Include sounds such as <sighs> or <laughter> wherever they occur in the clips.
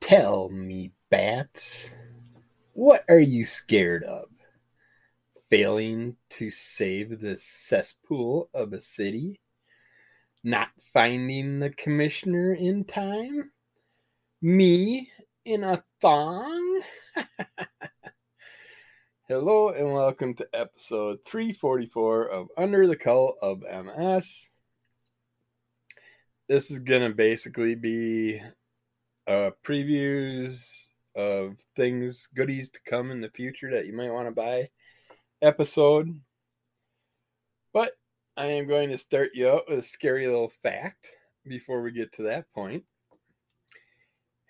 Tell me, bats, what are you scared of? Failing to save the cesspool of a city? Not finding the commissioner in time? Me in a thong? <laughs> Hello and welcome to episode 344 of Under the Cult of MS. This is to basically be uh, previews of things, goodies to come in the future that you might want to buy episode. But I am going to start you out with a scary little fact before we get to that point.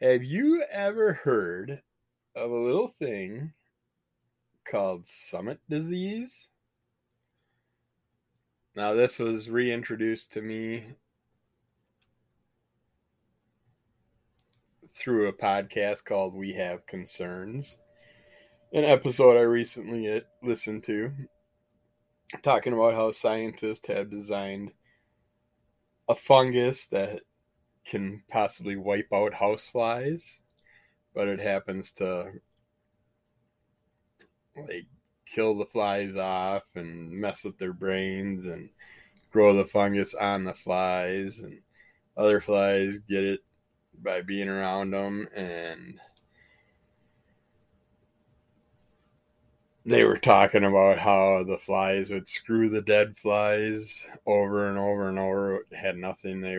Have you ever heard of a little thing called summit disease? Now, this was reintroduced to me through a podcast called We Have Concerns, an episode I recently uh, listened to, talking about how scientists have designed a fungus that can possibly wipe out houseflies, but it happens to like kill the flies off and mess with their brains and grow the fungus on the flies and other flies get it by being around them and they were talking about how the flies would screw the dead flies over and over and over. It had nothing they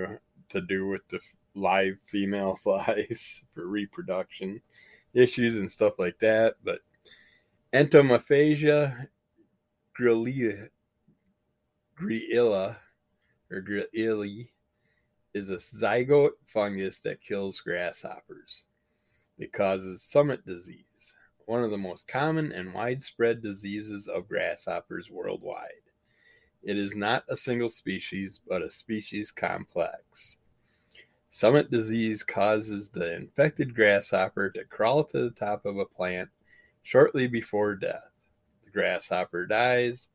to do with the live female <laughs> flies for reproduction issues and stuff like that but entomophagia grillilla, grilla or grilli is a zygote fungus that kills grasshoppers. It causes summit disease, one of the most common and widespread diseases of grasshoppers worldwide. It is not a single species, but a species complex. Summit disease causes the infected grasshopper to crawl to the top of a plant shortly before death. The grasshopper dies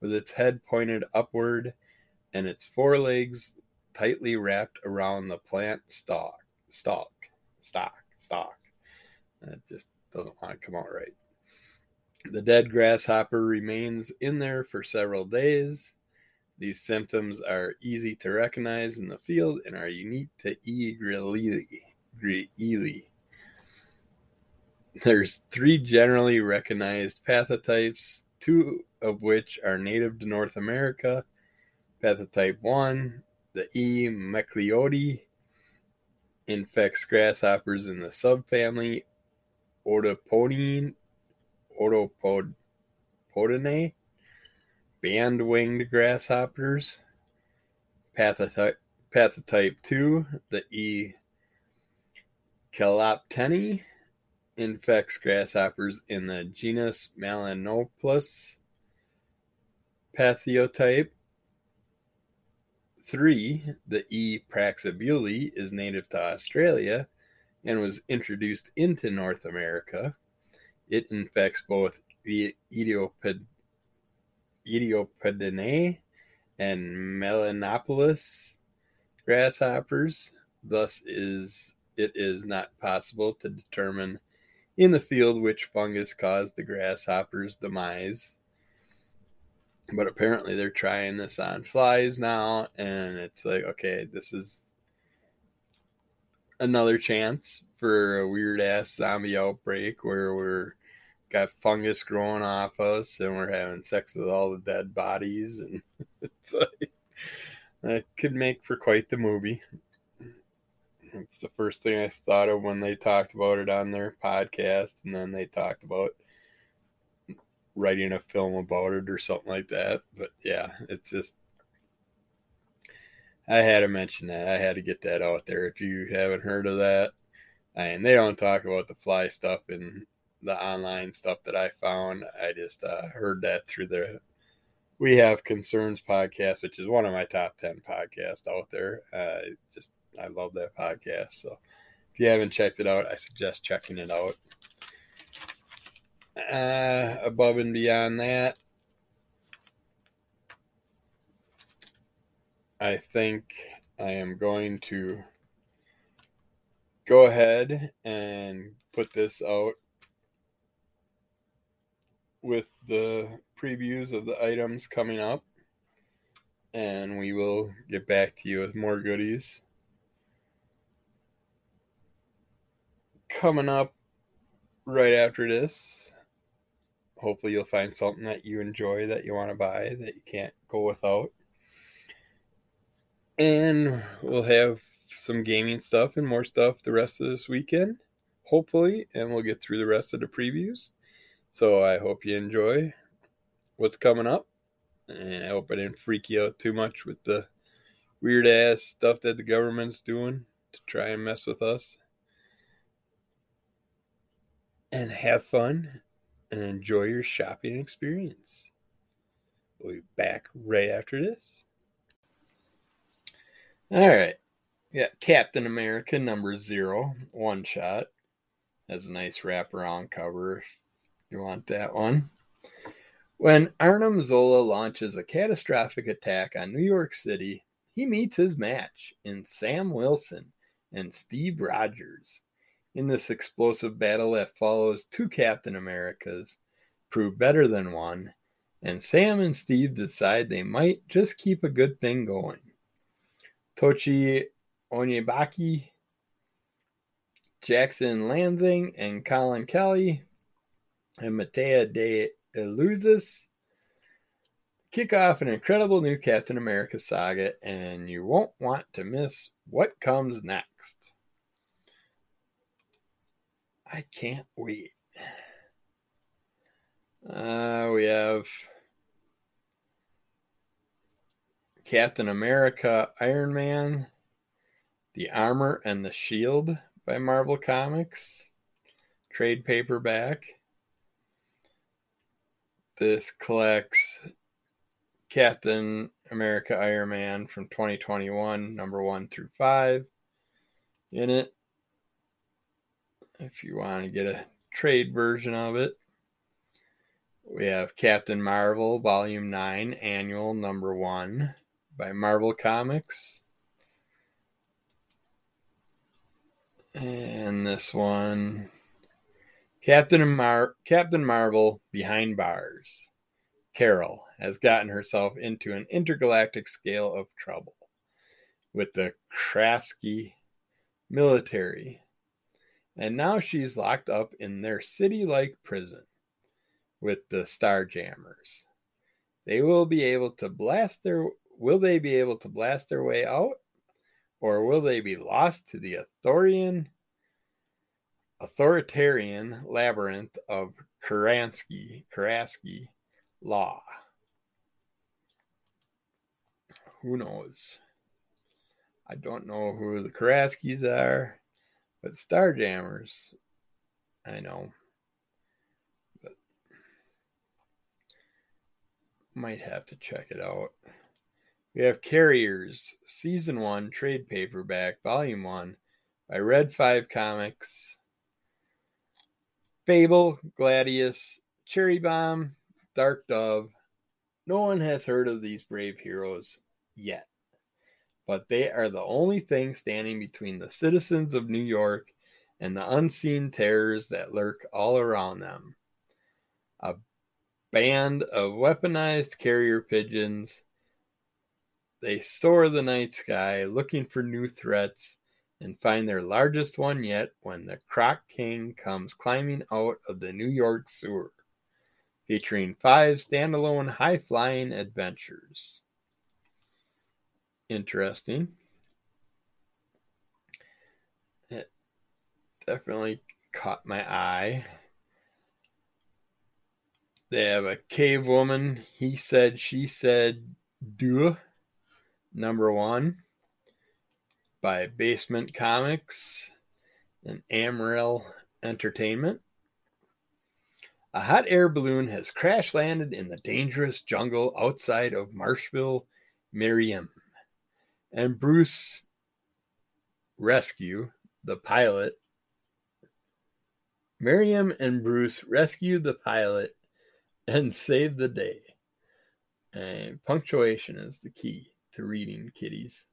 with its head pointed upward and its forelegs tightly wrapped around the plant stalk, stalk, stalk, stalk. It just doesn't want to come out right. The dead grasshopper remains in there for several days. These symptoms are easy to recognize in the field and are unique to E. grylli. There's three generally recognized pathotypes, two of which are native to North America. Pathotype 1 the E. macleodii infects grasshoppers in the subfamily Oedipodinae, band-winged grasshoppers. Pathotype, pathotype 2, the E. calopteni, infects grasshoppers in the genus Melanoplus. Pathotype 3, the E. praxibuli is native to Australia and was introduced into North America. It infects both the Oedipodinae and Melanopolis grasshoppers. Thus, is it is not possible to determine in the field which fungus caused the grasshopper's demise but apparently they're trying this on flies now and it's like okay this is another chance for a weird ass zombie outbreak where we're got fungus growing off us and we're having sex with all the dead bodies and <laughs> it's like that could make for quite the movie. It's the first thing i thought of when they talked about it on their podcast and then they talked about writing a film about it or something like that. But yeah, it's just I had to mention that. I had to get that out there. If you haven't heard of that, and they don't talk about the fly stuff and the online stuff that I found. I just uh, heard that through the We Have Concerns podcast, which is one of my top 10 podcasts out there. Uh, just, I love that podcast. So if you haven't checked it out, I suggest checking it out. Uh, above and beyond that, I think I am going to go ahead and put this out with the previews of the items coming up. And we will get back to you with more goodies. Coming up right after this, hopefully you'll find something that you enjoy that you want to buy that you can't go without. And we'll have some gaming stuff and more stuff the rest of this weekend, hopefully, and we'll get through the rest of the previews. So I hope you enjoy what's coming up. And I hope I didn't freak you out too much with the weird ass stuff that the government's doing to try and mess with us. And have fun and enjoy your shopping experience. We'll be back right after this. All right. Yeah, Captain America number zero, one shot. Has a nice wraparound cover you want that one. When Arnim Zola launches a catastrophic attack on New York City, he meets his match in Sam Wilson and Steve Rogers. In this explosive battle that follows, two Captain Americas prove better than one, and Sam and Steve decide they might just keep a good thing going. Tochi Onyebuchi, Jackson Lanzing, and Collin Kelly, and Mattia De Iulis kick off an incredible new Captain America saga, and you won't want to miss what comes next. I can't wait. Uh, we have Captain America, Iron Man, The Armor and the Shield by Marvel Comics, trade paperback. This collects Captain America Iron Man from 2021, number one through five in it. If you want to get a trade version of it, we have Captain Marvel, Volume 9, Annual Number 1 by Marvel Comics. And this one Captain Mar- Captain Marvel Behind Bars. Carol has gotten herself into an intergalactic scale of trouble with the Krasky military. And now she's locked up in their city like prison with the Starjammers. They will be able to blast their will they be able to blast their way out or will they be lost to the authoritarian authoritarian labyrinth of Karansky Karaski law? Who knows? I don't know who the Karaskis are, but Starjammers, I know. but Might have to check it out. We have Carriers, Season 1, Trade Paperback, Volume 1 by Red 5 Comics. Fable, Gladius, Cherry Bomb, Dark Dove. No one has heard of these brave heroes yet, but they are the only thing standing between the citizens of New York and the unseen terrors that lurk all around them. A band of weaponized carrier pigeons. They soar the night sky looking for new threats and find their largest one yet when the Croc King comes climbing out of the New York sewer, featuring five standalone high flying adventures. Interesting. It definitely caught my eye. They have a cave woman. He said, she said, do number one by Basement Comics and Amryl Entertainment. A hot air balloon has crash landed in the dangerous jungle outside of Marshville, Miriam, and Bruce rescue the pilot. Miriam and Bruce rescue the pilot and <laughs> save the day. And punctuation is the key to reading, kiddies.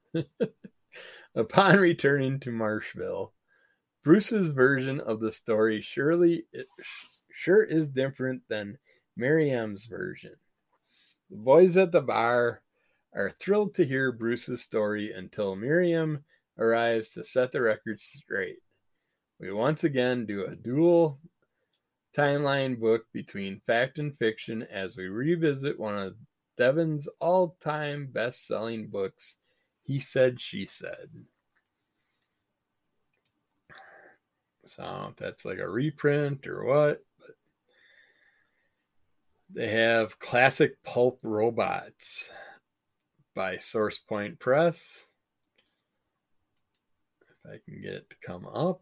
<laughs> Upon returning to Marshville, Bruce's version of the story surely sure is different than Miriam's version. The boys at the bar are thrilled to hear Bruce's story until Miriam arrives to set the record straight. We once again do a dual timeline book between fact and fiction as we revisit one of Devon's all time best selling books, He Said, She Said. So that's like a reprint or what. But they have classic pulp robots by Source Point Press. If I can get it to come up.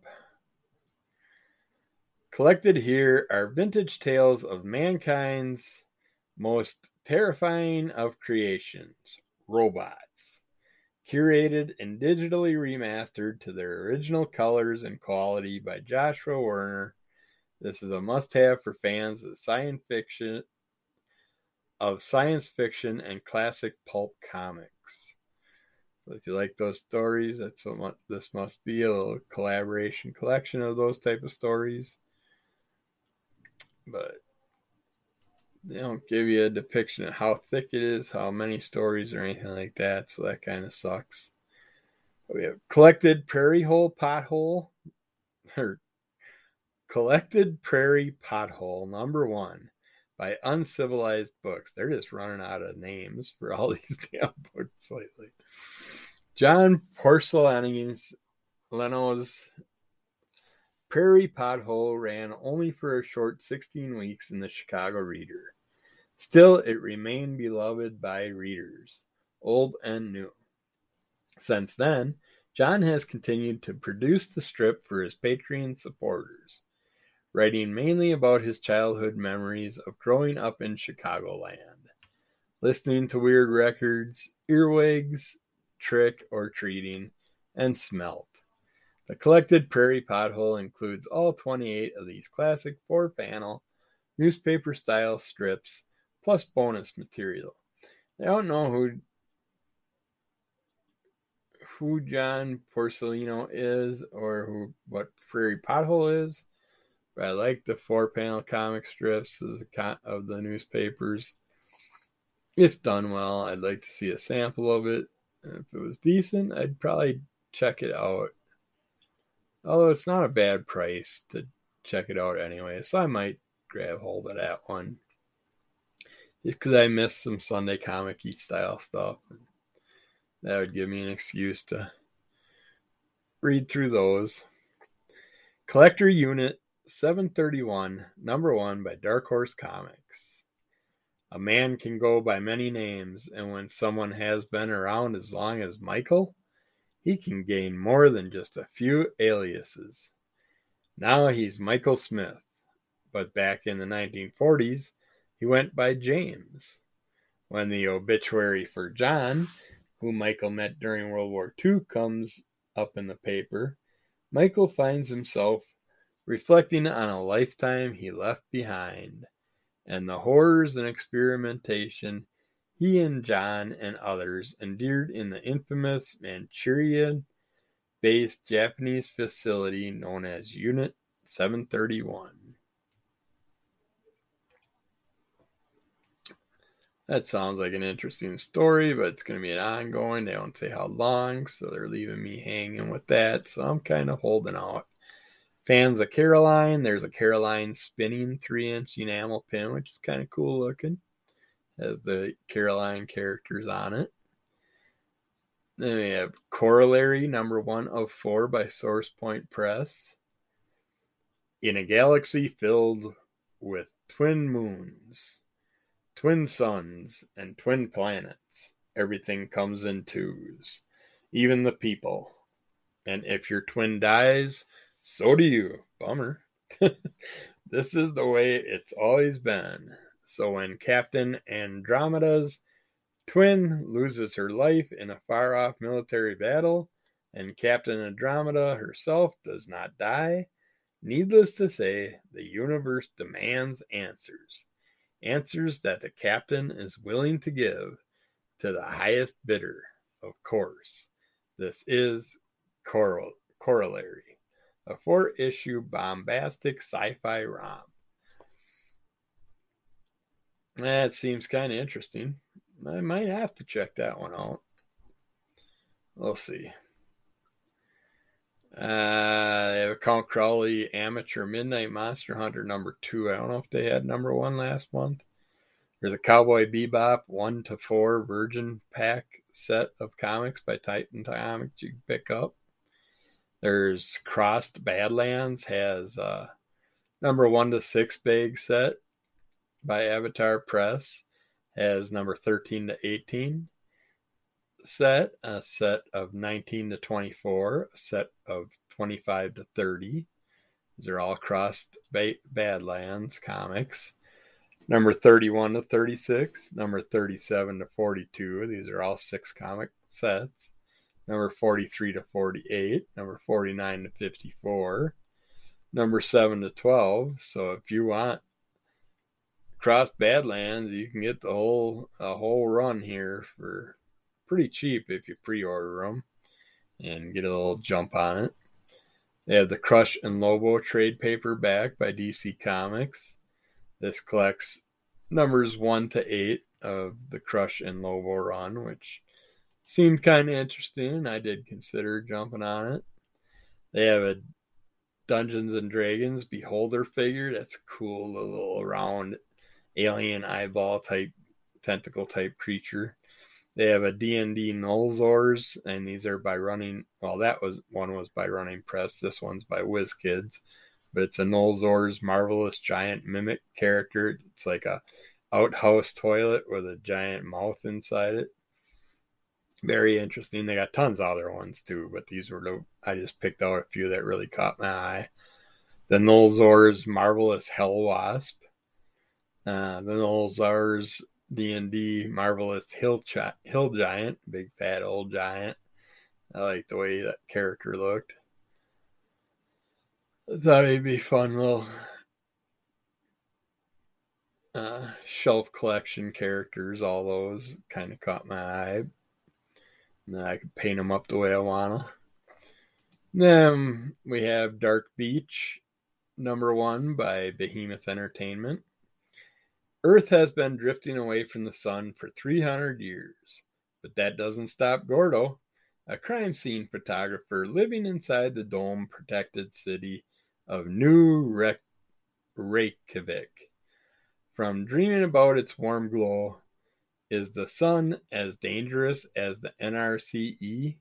Collected here are vintage tales of mankind's most terrifying of creations robots, curated and digitally remastered to their original colors and quality by Joshua Werner. This is a must have for fans of science fiction of science fiction and classic pulp comics. So if you like those stories, that's what this must be a little collaboration collection of those type of stories but they don't give you a depiction of how thick it is, how many stories, or anything like that. So that kind of sucks. We have collected prairie hole pothole, <laughs> or collected prairie pothole number one by Uncivilized Books. They're just running out of names for all <laughs> these damn books lately. John Porcelain's Leno's Prairie Pothole ran only for a short 16 weeks in the Chicago Reader. Still, it remained beloved by readers, old and new. Since then, John has continued to produce the strip for his Patreon supporters, writing mainly about his childhood memories of growing up in Chicagoland, listening to weird records, earwigs, trick or treating, and smelt. The collected Prairie Pothole includes all 28 of these classic four panel newspaper style strips plus bonus material. I don't know who who John Porcellino is or who what Prairie Pothole is, but I like the four panel comic strips of the newspapers. If done well, I'd like to see a sample of it. If it was decent, I'd probably check it out Although it's not a bad price to check it out anyway, so I might grab hold of that one. Just because I missed some Sunday comic style stuff. That would give me an excuse to read through those. Collector Unit 731, number one by Dark Horse Comics. A man can go by many names, and when someone has been around as long as Michael, he can gain more than just a few aliases. Now he's Michael Smith, but back in the 1940s, he went by James. When the obituary for John, who Michael met during World War II, comes up in the paper, Michael finds himself reflecting on a lifetime he left behind and the horrors and experimentation he and John and others endured in the infamous Manchuria based Japanese facility known as Unit 731. That sounds like an interesting story, but it's going to be an ongoing. They don't say how long, so they're leaving me hanging with that. So I'm kind of holding out. Fans of Coraline, there's a Coraline spinning three inch enamel pin, which is kind of cool looking has the Coraline characters on it. Then we have Corollary number one of four by Source Point Press. In a galaxy filled with twin moons, twin suns, and twin planets, everything comes in twos, even the people. And if your twin dies, so do you. Bummer. <laughs> this is the way it's always been. So when Captain Andromeda's twin loses her life in a far off military battle, and Captain Andromeda herself does not die, needless to say, the universe demands answers. Answers that the captain is willing to give to the highest bidder, of course. This is corollary. A four issue bombastic sci fi romp. That seems kind of interesting. I might have to check that one out. We'll see. Uh, they have a Count Crowley Amateur Midnight Monster Hunter number two. I don't know if they had number one last month. There's a Cowboy Bebop one to four Virgin pack set of comics by Titan Comics you can pick up. There's Crossed Badlands has uh, number one to six bag set by Avatar Press has number 13 to 18 set, a set of 19 to 24, a set of 25 to 30. These are all crossed Badlands comics. Number 31 to 36, number 37 to 42. These are all six comic sets. Number 43 to 48, number 49 to 54, number 7 to 12. So if you want crossed Badlands, you can get the whole a whole run here for pretty cheap if you pre-order them and get a little jump on it. They have the Crush and Lobo trade paperback by DC Comics. This collects numbers 1 to 8 of the Crush and Lobo run, which seemed kind of interesting. I did consider jumping on it. They have a Dungeons and Dragons Beholder figure. That's cool, a little round alien eyeball type, tentacle type creature. They have a D&D Nolzur's, and these are by running. Well, that was one was by Running Press. This one's by WizKids, but it's a Nolzur's marvelous giant mimic character. It's like a outhouse toilet with a giant mouth inside it. Very interesting. They got tons of other ones too, but these were the I just picked out a few that really caught my eye. The Nolzur's marvelous hell wasp. Uh, the Nolzur's D&D Marvelous Hill, Chi- Hill Giant, big fat old giant. I like the way that character looked. I thought it'd be fun little uh, shelf collection characters. All those kind of caught my eye. I can paint them up the way I wanna. Then we have Dark Beach, number one by Behemoth Entertainment. Earth has been drifting away from the sun for 300 years, but that doesn't stop Gordo, a crime scene photographer living inside the dome protected city of New Reykjavik. From dreaming about its warm glow, is the sun as dangerous as the NRCE,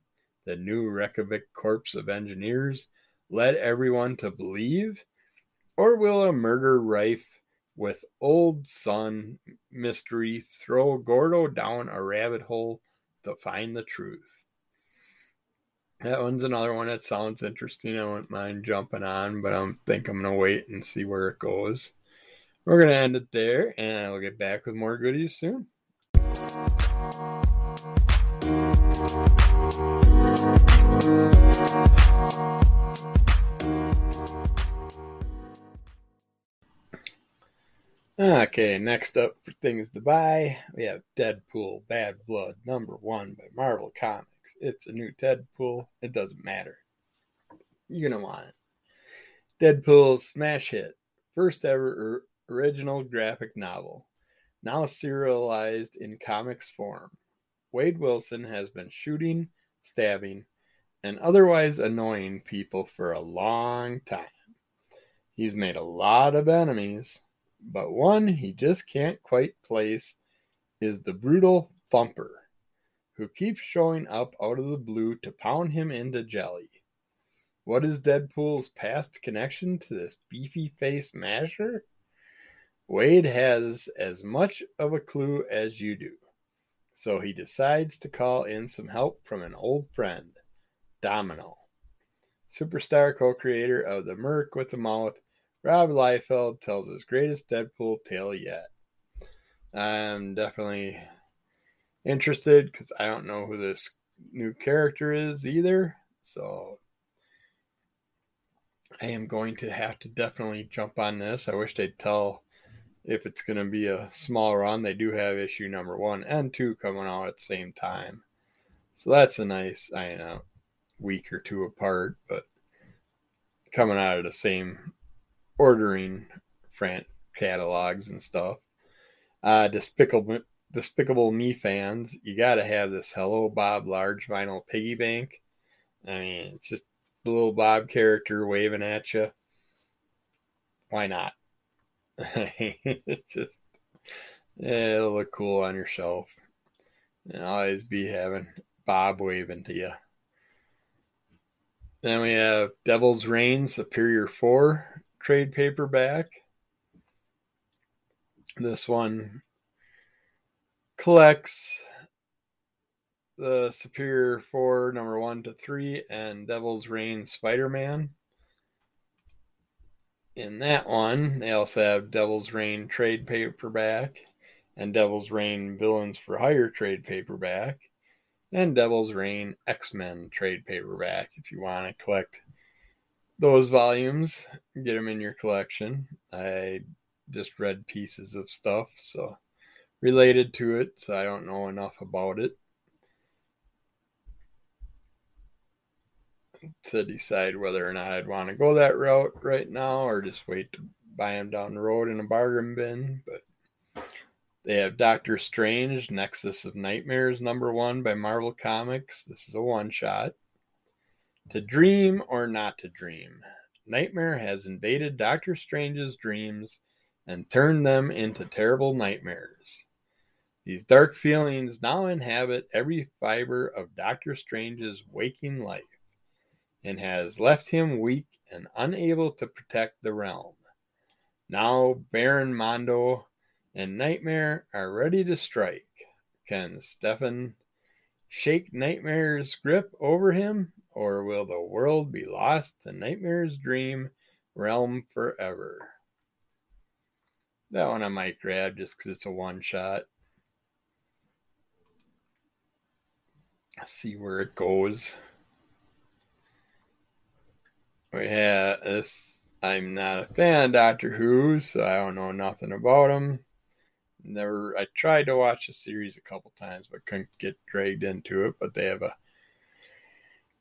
the New Reykjavik Corps of Engineers, led everyone to believe? Or will a murder rife with Old Sun Mystery throw Gordo down a rabbit hole to find the truth. That one's another one that sounds interesting. I wouldn't mind jumping on, but I think I'm going to wait and see where it goes. We're going to end it there, and I'll get back with more goodies soon. Okay, next up for things to buy, we have Deadpool Bad Blood number one by Marvel Comics. It's a new Deadpool. It doesn't matter. You're going to want it. Deadpool's smash hit. First ever original graphic novel. Now serialized in comics form. Wade Wilson has been shooting, stabbing, and otherwise annoying people for a long time. He's made a lot of enemies but one he just can't quite place is the brutal Thumper, who keeps showing up out of the blue to pound him into jelly. What is Deadpool's past connection to this beefy faced masher? Wade has as much of a clue as you do, so he decides to call in some help from an old friend, Domino. Superstar co creator of The Merc with the Mouth Rob Liefeld tells his greatest Deadpool tale yet. I'm definitely interested because I don't know who this new character is either. So I am going to have to definitely jump on this. I wish they'd tell if it's going to be a small run. They do have issue number one and two coming out at the same time. So that's a nice, I know, week or two apart, but coming out of the same ordering front catalogs and stuff. Uh, Despicable Despicable Me fans, you got to have this Hello Bob large vinyl piggy bank. I mean, it's just the little Bob character waving at you. Why not? <laughs> just yeah, it'll look cool on your shelf. And always be having Bob waving to you. Then we have Devil's Reign Superior 4 trade paperback. This one collects the Superior 4 number 1 to 3 and Devil's Reign Spider Man. In that one, they also have Devil's Reign trade paperback and Devil's Reign Villains for Hire trade paperback and Devil's Reign X Men trade paperback if you want to collect those volumes, get them in your collection. I just read pieces of stuff, so related to it, so I don't know enough about it to decide whether or not I'd want to go that route right now or just wait to buy them down the road in a bargain bin. But they have Doctor Strange, Nexus of Nightmares, number one by Marvel Comics. This is a one shot. To dream or not to dream, Nightmare has invaded Doctor Strange's dreams and turned them into terrible nightmares. These dark feelings now inhabit every fiber of Doctor Strange's waking life and has left him weak and unable to protect the realm. Now Baron Mordo and Nightmare are ready to strike. Can Stefan shake Nightmare's grip over him, or will the world be lost to Nightmare's dream realm forever? That one I might grab just because it's a one shot. See where it goes. Yeah, this I'm not a fan of Doctor Who, so I don't know nothing about him. Never, I tried to watch the series a couple times, but couldn't get dragged into it. But they have a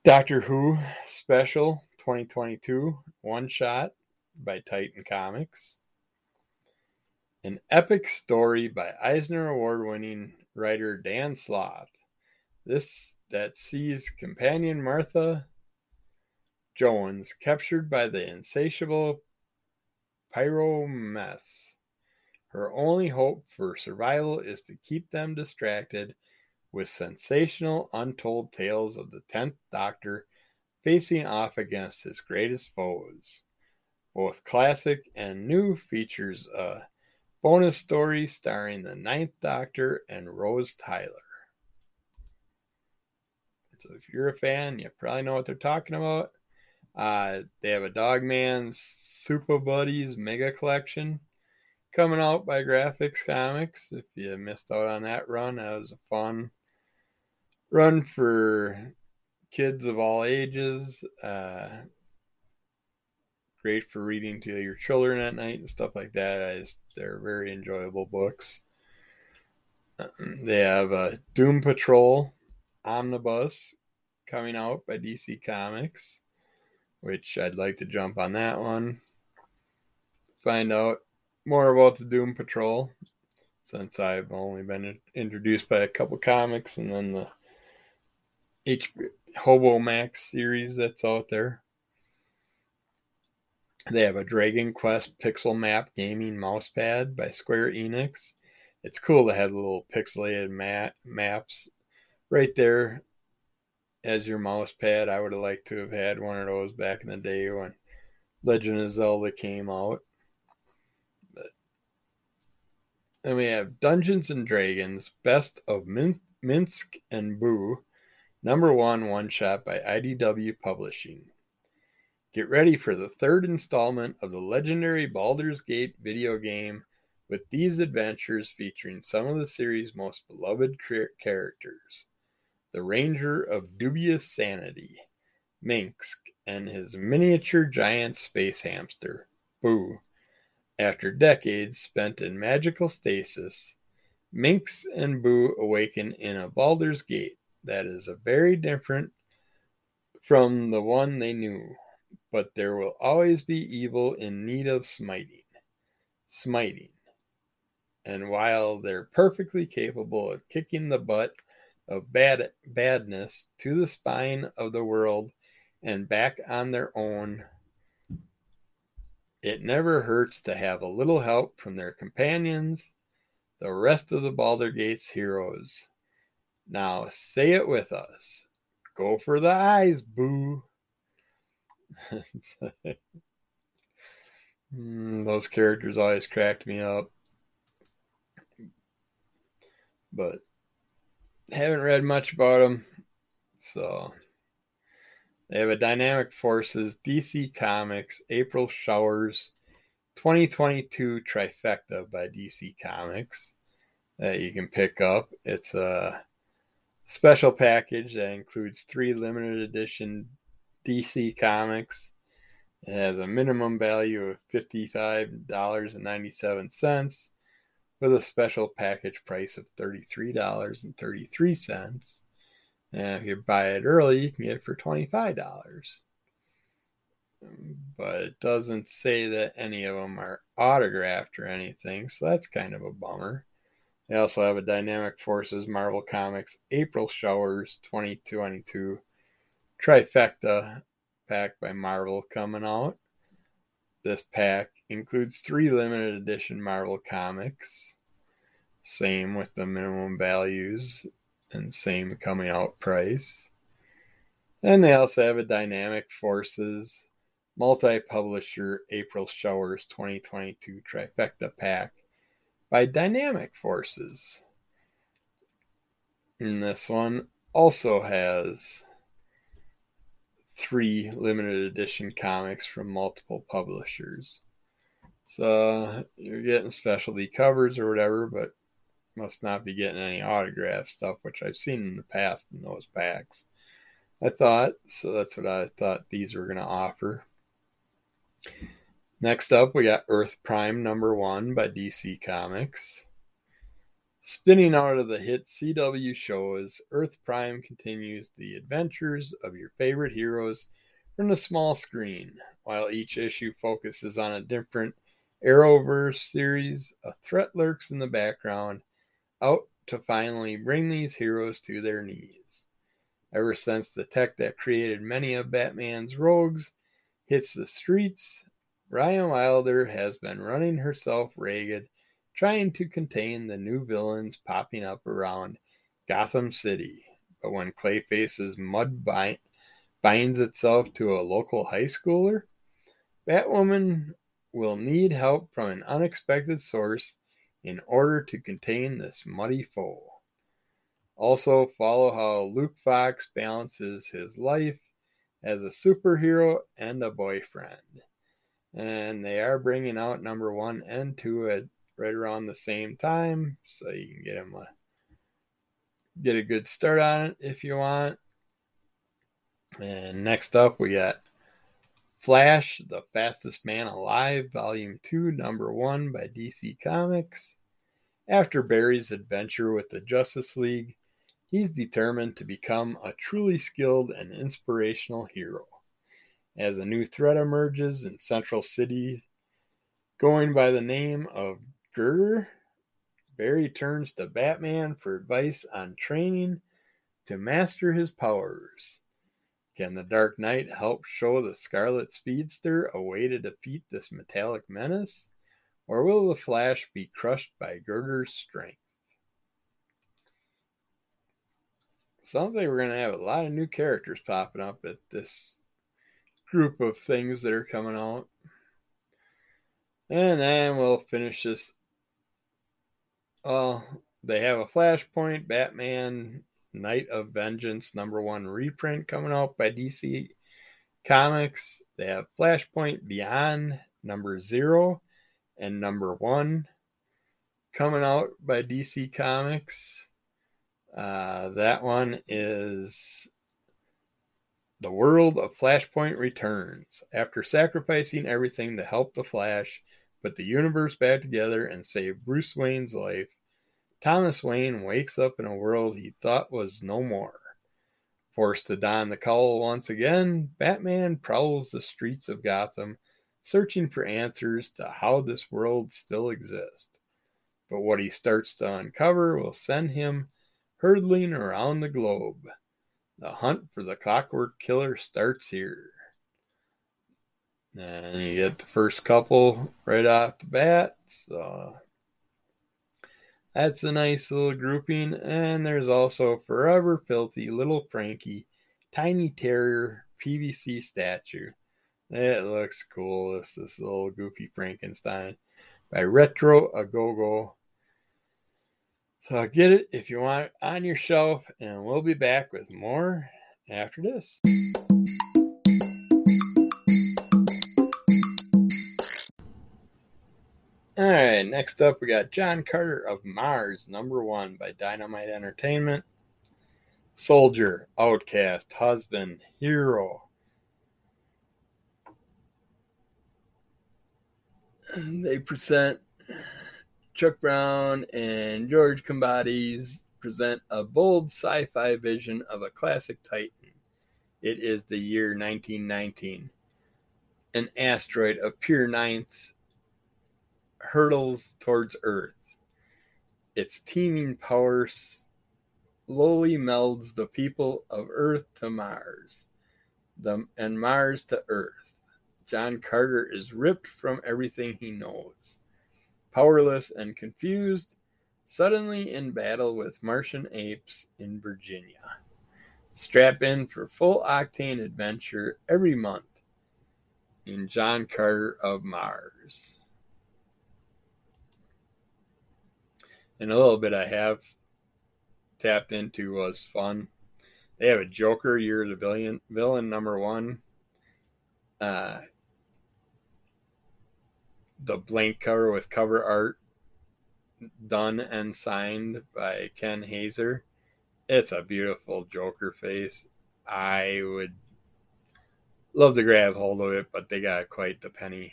Doctor Who special 2022 one shot by Titan Comics, an epic story by Eisner Award winning writer Dan Slott. This that sees companion Martha Jones, captured by the insatiable Pyromenes. Her only hope for survival is to keep them distracted with sensational, untold tales of the Tenth Doctor facing off against his greatest foes. Both classic and new features a bonus story starring the Ninth Doctor and Rose Tyler. So if you're a fan, you probably know what they're talking about. Uh, they have a Dogman Super Buddies Mega Collection coming out by Graphix Comics. If you missed out on that run, that was a fun run for kids of all ages. Uh, great for reading to your children at night and stuff like that. I just, they're very enjoyable books. <clears throat> they have a Doom Patrol Omnibus coming out by DC Comics which I'd like to jump on that one. Find out more about the Doom Patrol since I've only been introduced by a couple comics and then the H HBO Max series that's out there. They have a Dragon Quest pixel map gaming mousepad by Square Enix. It's cool to have little pixelated map maps right there as your mouse pad. I would have liked to have had one of those back in the day when Legend of Zelda came out. But then we have Dungeons and Dragons Best of Min- Minsc and Boo, number one one shot by IDW Publishing. Get ready for the third installment of the legendary Baldur's Gate video game with these adventures featuring some of the series' most beloved characters the Ranger of Dubious Sanity, Minsc, and his miniature giant space hamster, Boo. After decades spent in magical stasis, Minsc and Boo awaken in a Baldur's Gate that is a very different from the one they knew. but there will always be evil in need of smiting. Smiting. And while they're perfectly capable of kicking the butt of bad badness to the spine of the world and back on their own, it never hurts to have a little help from their companions, the rest of the Baldur's Gate's heroes. Now say it with us. Go for the eyes, boo. <laughs> mm, those characters always cracked me up. But haven't read much about them. So they have a Dynamic Forces, DC Comics, April Showers, 2022 trifecta by DC Comics that you can pick up. It's a special package that includes three limited edition DC Comics. It has a minimum value of $55.97 with a special package price of $33.33. And if you buy it early, you can get it for $25. But it doesn't say that any of them are autographed or anything, so that's kind of a bummer. They also have a Dynamic Forces Marvel Comics April Showers 2022 trifecta pack by Marvel coming out. This pack includes three limited edition Marvel comics. Same with the minimum values and same coming out price. And they also have a Dynamic Forces multi publisher April Showers 2022 trifecta pack by Dynamic Forces. And this one also has three limited edition comics from multiple publishers. So you're getting specialty covers or whatever, but must not be getting any autograph stuff, which I've seen in the past in those packs. I thought, so that's what I thought these were going to offer. Next up, we got Earth Prime number one by DC Comics. Spinning out of the hit CW shows, Earth Prime continues the adventures of your favorite heroes from the small screen. While each issue focuses on a different Arrowverse series, a threat lurks in the background, out to finally bring these heroes to their knees. Ever since the tech that created many of Batman's rogues hits the streets, Ryan Wilder has been running herself ragged trying to contain the new villains popping up around Gotham City. But when Clayface's mud bind, binds itself to a local high schooler, Batwoman will need help from an unexpected source in order to contain this muddy foe. Also, follow how Luke Fox balances his life as a superhero and a boyfriend. And they are bringing out number one and two right around the same time, so you can get them a get a good start on it if you want. And next up, we got Flash, the Fastest Man Alive, Volume 2, Number 1 by DC Comics. After Barry's adventure with the Justice League, he's determined to become a truly skilled and inspirational hero. As a new threat emerges in Central City, going by the name of Girder, Barry turns to Batman for advice on training to master his powers. Can the Dark Knight help show the Scarlet Speedster a way to defeat this metallic menace? Or will the Flash be crushed by Girder's strength? Sounds like we're going to have a lot of new characters popping up at this group of things that are coming out. And then we'll finish this well, they have a Flashpoint, Batman, Night of Vengeance number one reprint coming out by DC Comics. They have Flashpoint Beyond number zero and number one coming out by DC Comics. Uh, that one is The World of Flashpoint Returns. After sacrificing everything to help the Flash, put the universe back together and save Bruce Wayne's life, Thomas Wayne wakes up in a world he thought was no more. Forced to don the cowl once again, Batman prowls the streets of Gotham, searching for answers to how this world still exists. But what he starts to uncover will send him hurtling around the globe. The hunt for the clockwork killer starts here. And you get the first couple right off the bat. So that's a nice little grouping. And there's also Forever Filthy Little Frankie, Tiny Terrier PVC statue. It looks cool. This this little goofy Frankenstein by Retro Agogo. So get it if you want it on your shelf, and we'll be back with more after this. All right, next up we got John Carter of Mars, number one by Dynamite Entertainment. Soldier, outcast, husband, hero. <clears throat> They present Chuck Brown and George Combati's present a bold sci-fi vision of a classic titan. It is the year 1919. An asteroid of pure ninth hurtles towards Earth. Its teeming power slowly melds the people of Earth to Mars, the, and Mars to Earth. John Carter is ripped from everything he knows, powerless and confused, suddenly in battle with Martian apes in Virginia. Strap in for full octane adventure every month in John Carter of Mars. And a little bit I have tapped into was fun. They have a Joker, You're the Villain, villain number one. Uh, the blank cover with cover art done and signed by Ken Haeser. It's a beautiful Joker face. I would love to grab hold of it, but they got quite the penny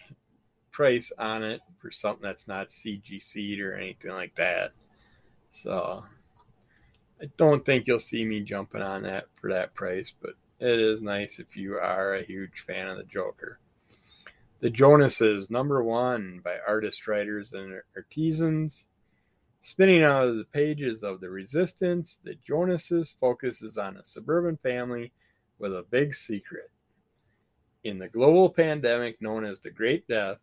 price on it for something that's not CGC or anything like that. So I don't think you'll see me jumping on that for that price, but it is nice if you are a huge fan of the Joker. The Jonases, number one by artists, writers, and artisans. Spinning out of the pages of The Resistance, the Jonases focuses on a suburban family with a big secret. In the global pandemic known as the Great Death,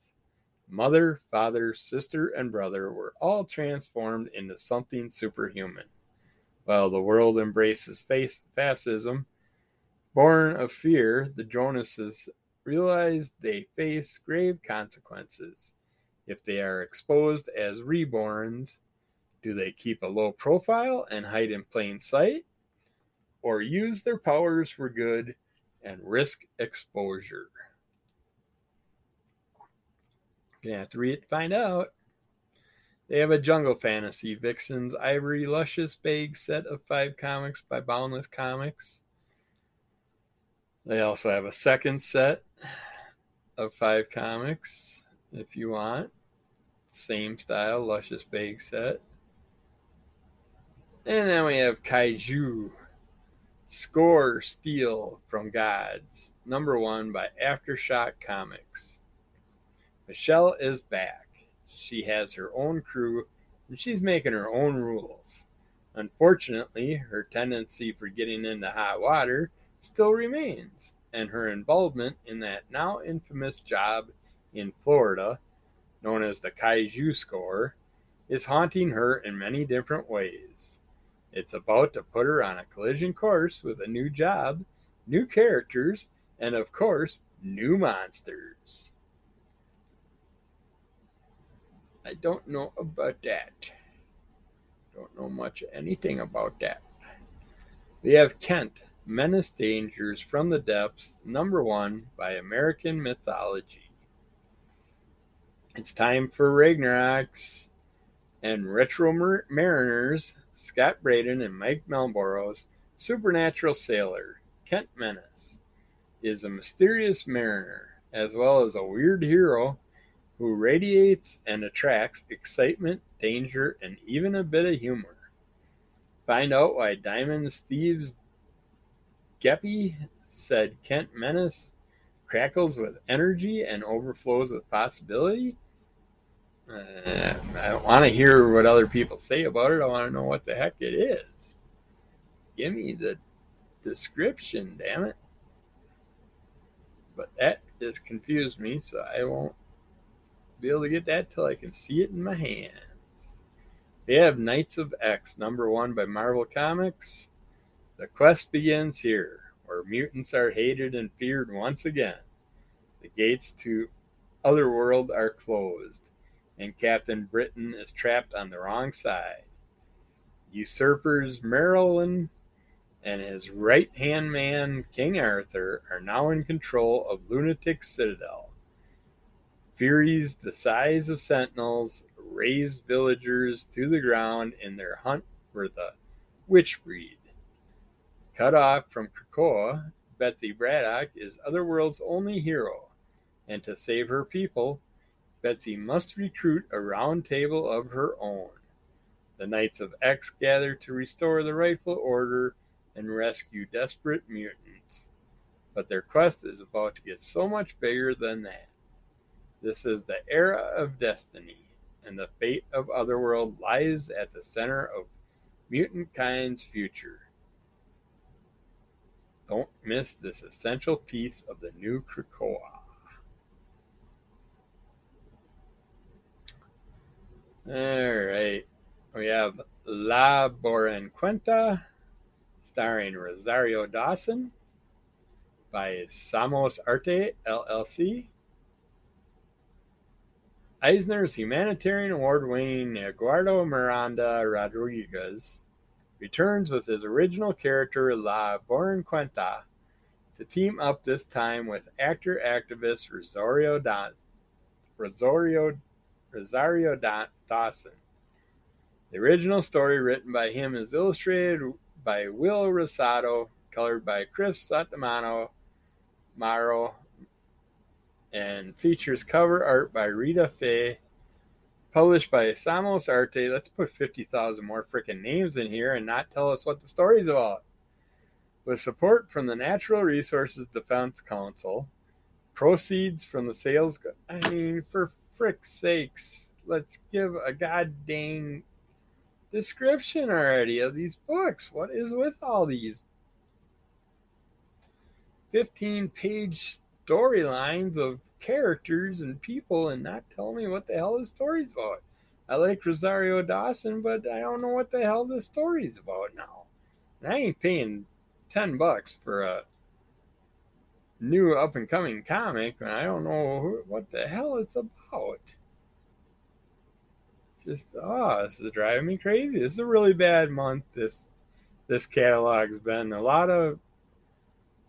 Mother, father, sister, and brother were all transformed into something superhuman. While the world embraces fascism, born of fear, the Jonases realize they face grave consequences. If they are exposed as reborns, do they keep a low profile and hide in plain sight? Or use their powers for good and risk exposure? Gonna have to read it to find out. They have a Jungle Fantasy Vixen's Ivory Luscious Bag set of five comics by Boundless Comics. They also have a second set of five comics if you want. Same style, Luscious Bag set. And then we have Kaiju Score Steel from Gods, number one by Aftershock Comics. Michelle is back. She has her own crew and she's making her own rules. Unfortunately, her tendency for getting into hot water still remains, and her involvement in that now infamous job in Florida, known as the Kaiju Score, is haunting her in many different ways. It's about to put her on a collision course with a new job, new characters, and of course, new monsters. I don't know about that. Don't know much anything about that. We have Kent, Menace Dangers from the Depths, number one by American Mythology. It's time for Ragnaroks and Retro Mariners, Scott Braden and Mike Malboro's Supernatural Sailor, Kent Menace, is a mysterious mariner as well as a weird hero who radiates and attracts excitement, danger, and even a bit of humor. Find out why Diamond Steve's Geppi said Kent Menace crackles with energy and overflows with possibility. Uh, I don't want to hear what other people say about it. I want to know what the heck it is. Give me the description, damn it. But that just confused me, so I won't be able to get that till I can see it in my hands. They have Knights of X, number one by Marvel Comics. The quest begins here, where mutants are hated and feared once again. The gates to Otherworld are closed, and Captain Britain is trapped on the wrong side. Usurpers Merlin and his right hand man, King Arthur, are now in control of Lunatic Citadel. Furies the size of sentinels raise villagers to the ground in their hunt for the witch breed. Cut off from Krakoa, Betsy Braddock is Otherworld's only hero, and to save her people, Betsy must recruit a round table of her own. The Knights of X gather to restore the rightful order and rescue desperate mutants. But their quest is about to get so much bigger than that. This is the era of destiny, and the fate of Otherworld lies at the center of mutant kind's future. Don't miss this essential piece of the new Krakoa. All right, we have La Borinquenta starring Rosario Dawson by Somos Arte LLC. Eisner's humanitarian award winning Edgardo Miranda Rodriguez returns with his original character La Borinquenta to team up this time with actor activist Rosario, da- Rosario, Rosario da- Dawson. The original story written by him is illustrated by Will Rosado, colored by Chris Satamano Maro, and features cover art by Rita Fay, published by Somos Arte. Let's put 50,000 more freaking names in here and not tell us what the story's about. With support from the Natural Resources Defense Council, proceeds from the sales. I mean, for frick's sakes, let's give a goddamn description already of these books. What is with all these 15 page storylines of characters and people and not tell me what the hell the story's about? I like Rosario Dawson, but I don't know what the hell the story's about now. And I ain't paying 10 bucks for a new up and coming comic, and I don't know what the hell it's about just oh, this is driving me crazy. This is a really bad month. This this catalog's been a lot of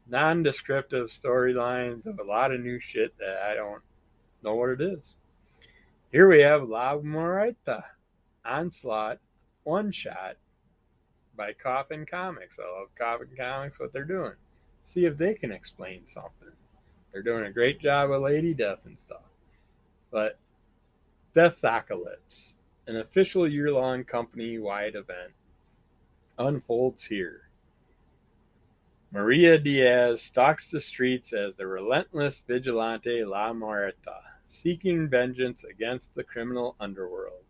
non-descriptive storylines of a lot of new shit that I don't know what it is. Here we have La Muerta Onslaught one shot by Coffin Comics. I love Coffin Comics, what they're doing. See if they can explain something. They're doing a great job with Lady Death and stuff. But Deathocalypse an official year long company wide event unfolds here. Maria Diaz stalks the streets as the relentless vigilante La Muerta, seeking vengeance against the criminal underworld.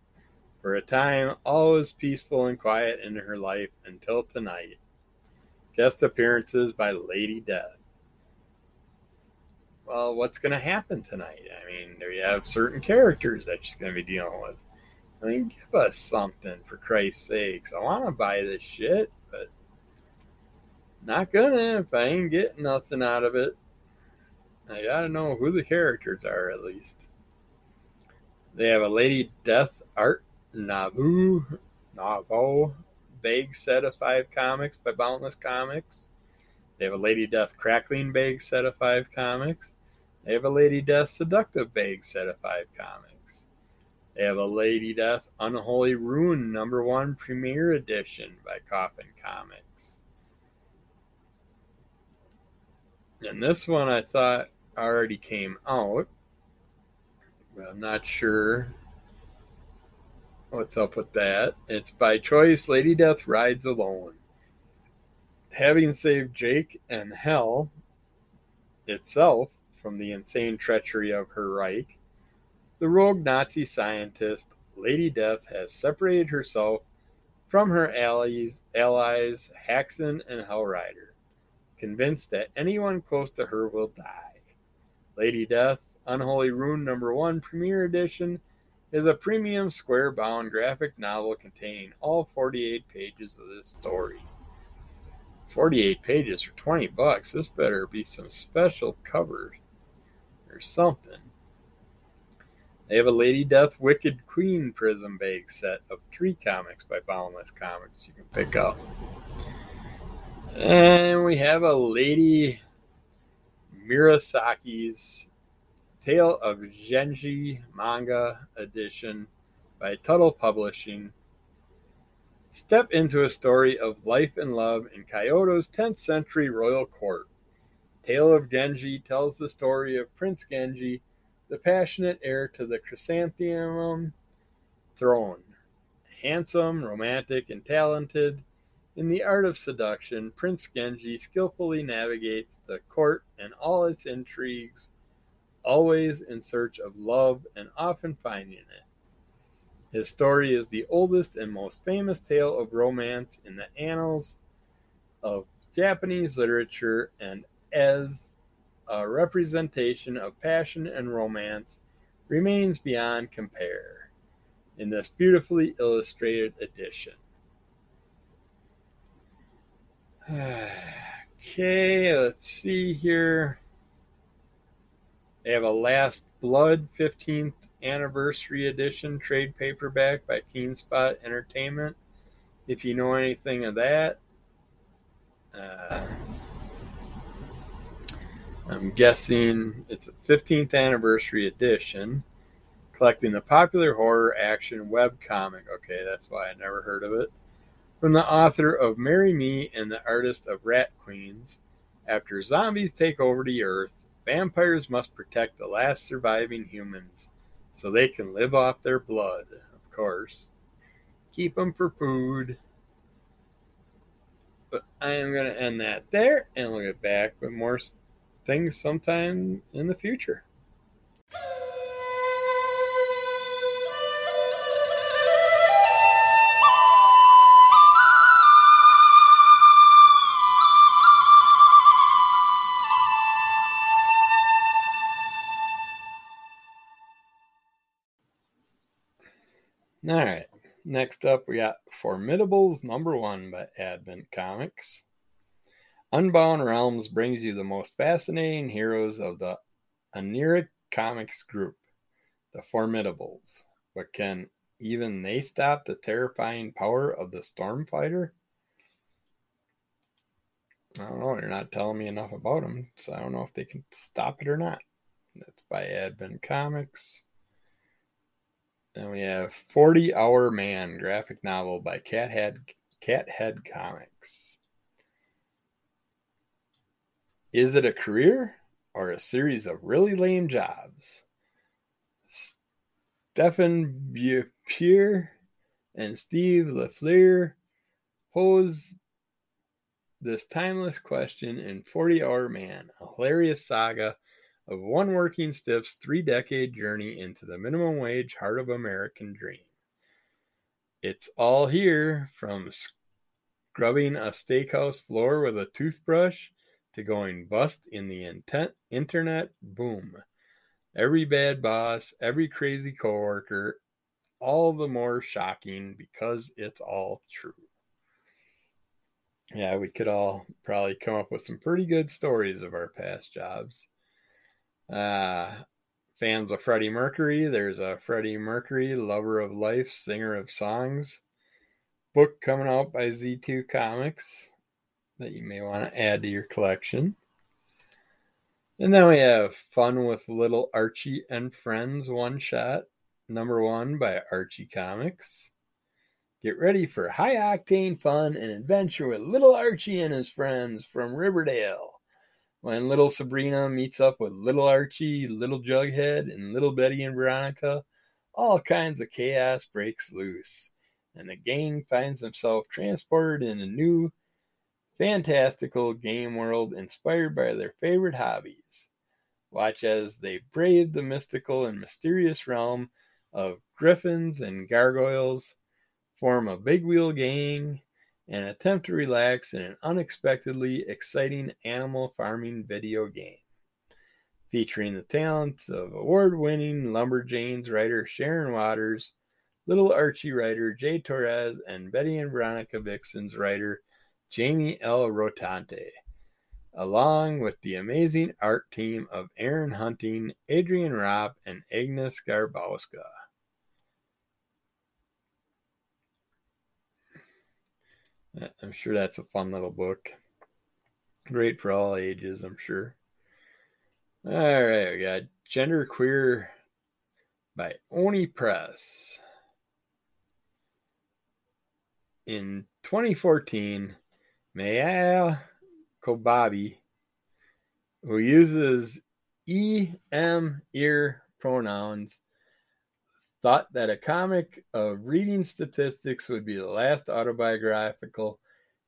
For a time, all was peaceful and quiet in her life until tonight. Guest appearances by Lady Death. Well, what's going to happen tonight? I mean, there you have certain characters that she's going to be dealing with. I mean, give us something for Christ's sakes. I want to buy this shit, not gonna if I ain't getting nothing out of it. I gotta know who the characters are at least. They have a Lady Death Art Nouveau Nouveau bag set of five comics by Boundless Comics. They have a Lady Death Crackling bag set of five comics. They have a Lady Death Seductive bag set of five comics. They have a Lady Death Unholy Ruin number one premiere edition by Coffin Comics. And this one I thought already came out. But I'm not sure what's up with that. It's by choice Lady Death Rides Alone. having saved Jake and Hell itself from the insane treachery of her Reich, the rogue Nazi scientist Lady Death has separated herself from her allies, allies Haxon and Hellrider, convinced that anyone close to her will die. Lady Death, Unholy Ruin Number 1 Premiere Edition, is a premium square bound graphic novel containing all 48 pages of this story. 48 pages for 20 bucks. This better be some special cover or something. They have a Lady Death Wicked Queen Prism Bag set of three comics by Boundless Comics you can pick up. And we have a Lady Murasaki's Tale of Genji manga edition by Tuttle Publishing. Step into a story of life and love in Kyoto's 10th century royal court. Tale of Genji tells the story of Prince Genji the passionate heir to the chrysanthemum throne. Handsome, romantic, and talented in the art of seduction, Prince Genji skillfully navigates the court and all its intrigues, always in search of love and often finding it. His story is the oldest and most famous tale of romance in the annals of Japanese literature, and as a representation of passion and romance remains beyond compare in this beautifully illustrated edition. <sighs> Okay, let's see here. They have a Last Blood 15th anniversary edition trade paperback by Keenspot Entertainment. If you know anything of that, uh, I'm guessing it's a 15th anniversary edition, collecting the popular horror action web comic. Okay, that's why I never heard of it. From the author of Marry Me and the artist of Rat Queens. After zombies take over the earth, vampires must protect the last surviving humans so they can live off their blood, of course. Keep them for food. But I am going to end that there, and we'll get back with more things sometime in the future. All right. Next up, we got Formidables number one by Advent Comics. Unbound Realms brings you the most fascinating heroes of the Aniric Comics group, the Formidables. But can even they stop the terrifying power of the Stormfighter? I don't know. They're not telling me enough about them, so I don't know if they can stop it or not. That's by Advent Comics. Then we have 40 Hour Man graphic novel by Cathead, Cathead Comics. Is it a career or a series of really lame jobs? Stefan Beaupre and Steve LaFleur pose this timeless question in 40 Hour Man, a hilarious saga of one working stiff's three decade journey into the minimum wage heart of American dream. It's all here from scrubbing a steakhouse floor with a toothbrush to going bust in the intent, internet boom. Every bad boss, every crazy coworker, all the more shocking because it's all true. Yeah, we could all probably come up with some pretty good stories of our past jobs. Uh, fans of Freddie Mercury, there's a Freddie Mercury, Lover of Life, Singer of Songs book coming out by Z2 Comics that you may want to add to your collection. And then we have Fun with Little Archie and Friends one shot, number one by Archie Comics. Get ready for high octane fun and adventure with Little Archie and his friends from Riverdale. When little Sabrina meets up with little Archie, little Jughead, and little Betty and Veronica, all kinds of chaos breaks loose, and the gang finds themselves transported in a new fantastical game world inspired by their favorite hobbies. Watch as they brave the mystical and mysterious realm of griffins and gargoyles, form a big wheel gang, and attempt to relax in an unexpectedly exciting animal farming video game. Featuring the talents of award winning Lumberjanes writer Shannon Watters, Little Archie writer Jay Torres, and Betty and Veronica Vixen's writer Jamie L. Rotante, along with the amazing art team of Aaron Hunting, Adrian Ropp, and Agnes Garbowska. I'm sure that's a fun little book. Great for all ages, I'm sure. All right, we got Gender Queer by Oni Press. In 2014, Maia Kobabe, who uses E M ear pronouns, thought that a comic of reading statistics would be the last autobiographical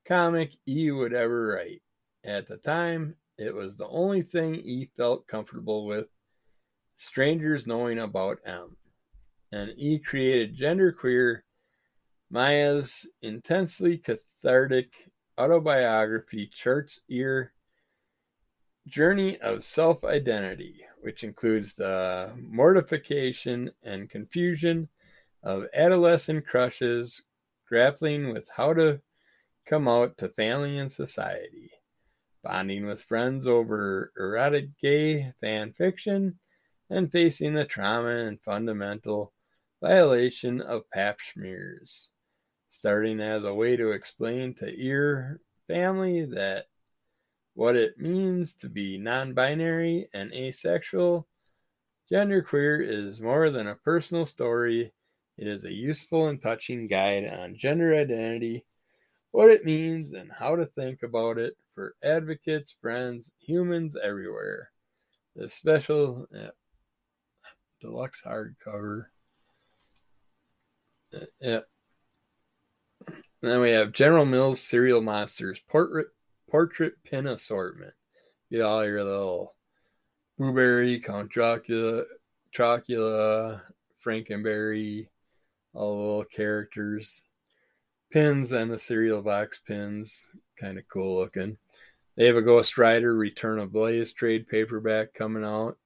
comic E would ever write. At the time, it was the only thing E felt comfortable with, strangers knowing about M. And E created Genderqueer, Maia's intensely cathartic autobiography charts ear journey of self identity which includes the mortification and confusion of adolescent crushes grappling with how to come out to family and society, bonding with friends over erotic gay fan fiction, and facing the trauma and fundamental violation of pap smears, starting as a way to explain to ear family that what it means to be non binary and asexual. Genderqueer is more than a personal story, it is a useful and touching guide on gender identity, what it means, and how to think about it for advocates, friends, humans everywhere. The special uh, deluxe hardcover. Uh, yeah. then we have General Mills Cereal Monsters Portrait portrait pin assortment. Get all your little blueberry, Count Dracula, Dracula, Frankenberry, all the little characters. Pins and the cereal box pins, kind of cool looking. They have a Ghost Rider Return of Blaze trade paperback coming out.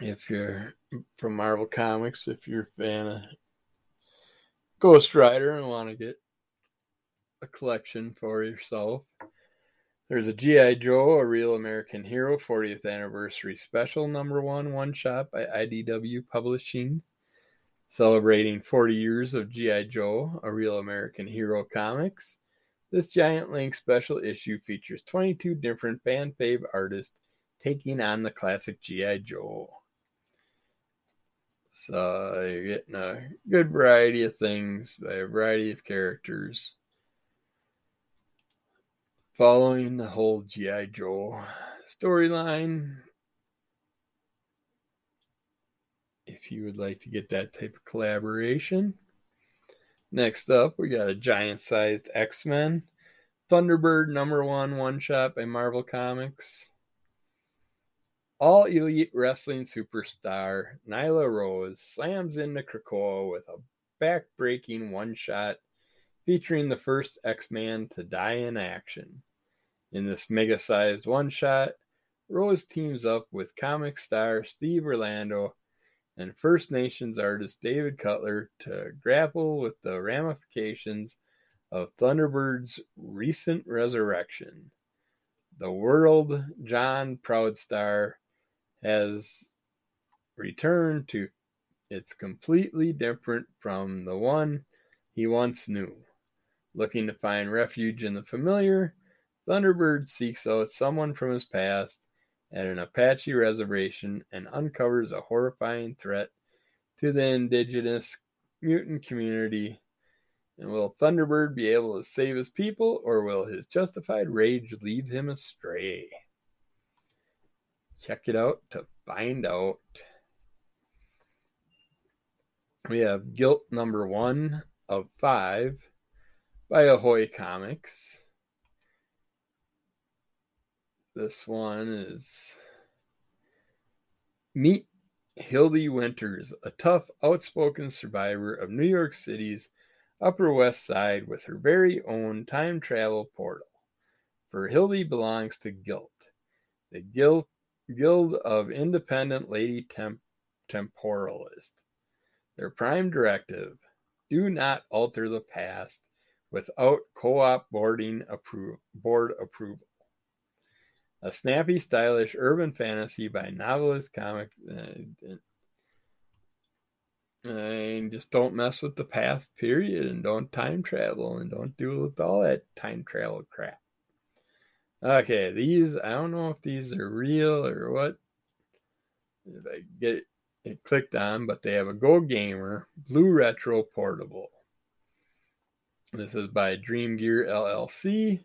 If you're from Marvel Comics, if you're a fan of Ghost Rider and want to get a collection for yourself. There's a G.I. Joe, a real American hero 40th anniversary special number one one shot by IDW Publishing, celebrating 40 years of G.I. Joe, a real American hero comics. This giant Link special issue features 22 different fan fave artists taking on the classic G.I. Joe. So you're getting a good variety of things by a variety of characters following the whole G.I. Joe storyline. If you would like to get that type of collaboration. Next up, we got a giant sized X Men Thunderbird number one one shot by Marvel Comics. All elite wrestling superstar Nyla Rose slams into Krakoa with a back-breaking one shot featuring the first X-Man to die in action. In this mega sized one shot, Rose teams up with comic star Steve Orlando and First Nations artist David Cutler to grapple with the ramifications of Thunderbird's recent resurrection. The world John Proudstar has returned to it's completely different from the one he once knew. Looking to find refuge in the familiar, Thunderbird seeks out someone from his past at an Apache reservation and uncovers a horrifying threat to the indigenous mutant community. And will Thunderbird be able to save his people, or will his justified rage lead him astray? Check it out to find out. We have guilt number one of five by Ahoy Comics. This one is Meet Hildy Winters, a tough, outspoken survivor of New York City's Upper West Side with her very own time travel portal. For Hildy belongs to Guilt, the Guild, Guild of Independent Lady Temp- Temporalists. Their prime directive do not alter the past without co op boarding appro- board approval a snappy, stylish urban fantasy by novelist comic. Uh, and just don't mess with the past period and don't time travel and don't do with all that time travel crap. Okay, these, I don't know if these are real or what. If I get it, it clicked on, but they have a Go Gamer Blue Retro Portable. This is by Dream Gear LLC.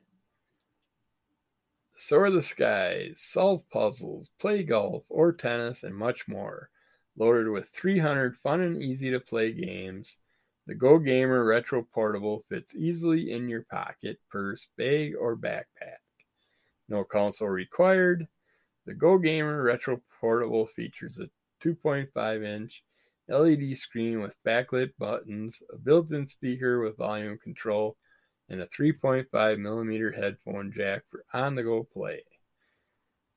Soar the skies, solve puzzles, play golf or tennis, and much more. Loaded with 300 fun and easy to play games, the Go Gamer Retro Portable fits easily in your pocket, purse, bag, or backpack. No console required. The Go Gamer Retro Portable features a 2.5 inch LED screen with backlit buttons, a built in speaker with volume control, and a 3.5 millimeter headphone jack for on the go play.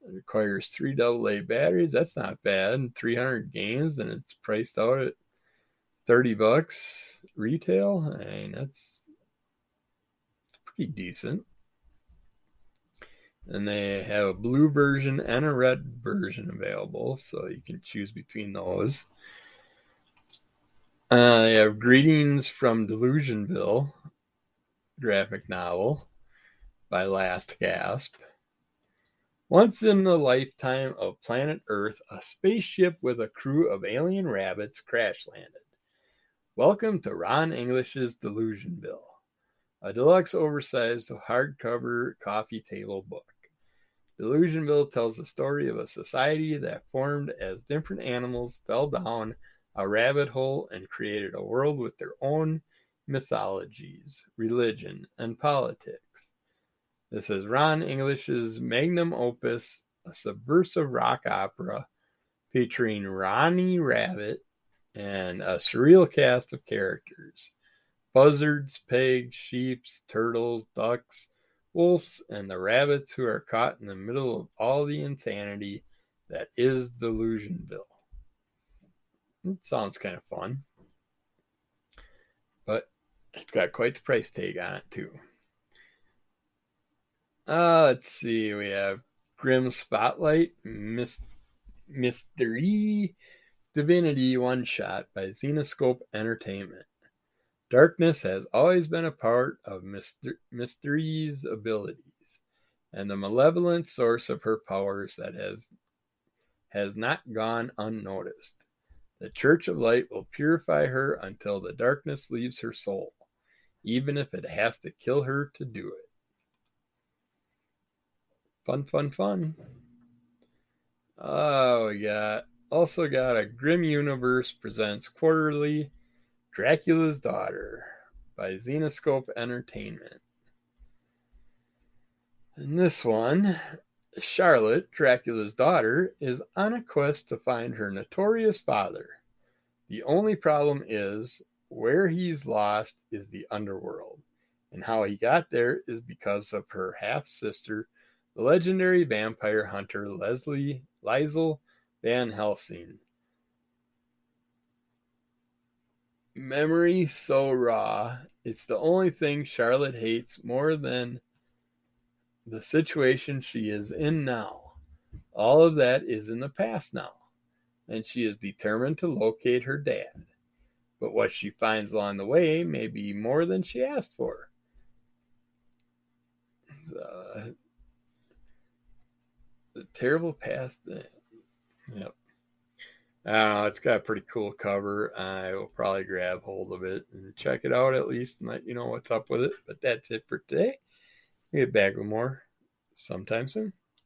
It requires three AA batteries. That's not bad. 300 games, and it's priced out at 30 bucks retail. I mean, that's pretty decent. And they have a blue version and a red version available, so you can choose between those. Uh, they have Greetings from Delusionville, graphic novel by Last Gasp. Once in the lifetime of planet Earth, a spaceship with a crew of alien rabbits crash landed. Welcome to Ron English's Delusionville, a deluxe oversized hardcover coffee table book. Delusionville tells the story of a society that formed as different animals fell down a rabbit hole and created a world with their own mythologies, religion, and politics. This is Ron English's magnum opus, a subversive rock opera featuring Ronnie Rabbit and a surreal cast of characters buzzards, pigs, sheep, turtles, ducks, wolves, and the rabbits who are caught in the middle of all the insanity that is Delusionville. It sounds kind of fun. It's got quite the price tag on it, too. Uh, let's see. We have Grimm Spotlight, Mystery Divinity One Shot by Zenescope Entertainment. Darkness has always been a part of Myster- Mystery's abilities, and the malevolent source of her powers that has has not gone unnoticed. The Church of Light will purify her until the darkness leaves her soul even if it has to kill her to do it. Fun, fun, fun. Oh, we got also got a Grimm Universe presents quarterly Dracula's Daughter by Zenescope Entertainment. And this one, Charlotte, Dracula's daughter, is on a quest to find her notorious father. The only problem is where he's lost is the underworld, and how he got there is because of her half sister, the legendary vampire hunter Leslie Liesel Van Helsing. Memory so raw, it's the only thing Charlotte hates more than the situation she is in now. All of that is in the past now, and she is determined to locate her dad but what she finds along the way may be more than she asked for. The, the terrible past. Uh, yep. I. It's got a pretty cool cover. I will probably grab hold of it and check it out at least and let you know what's up with it. But that's it for today. We'll get back with more sometime soon.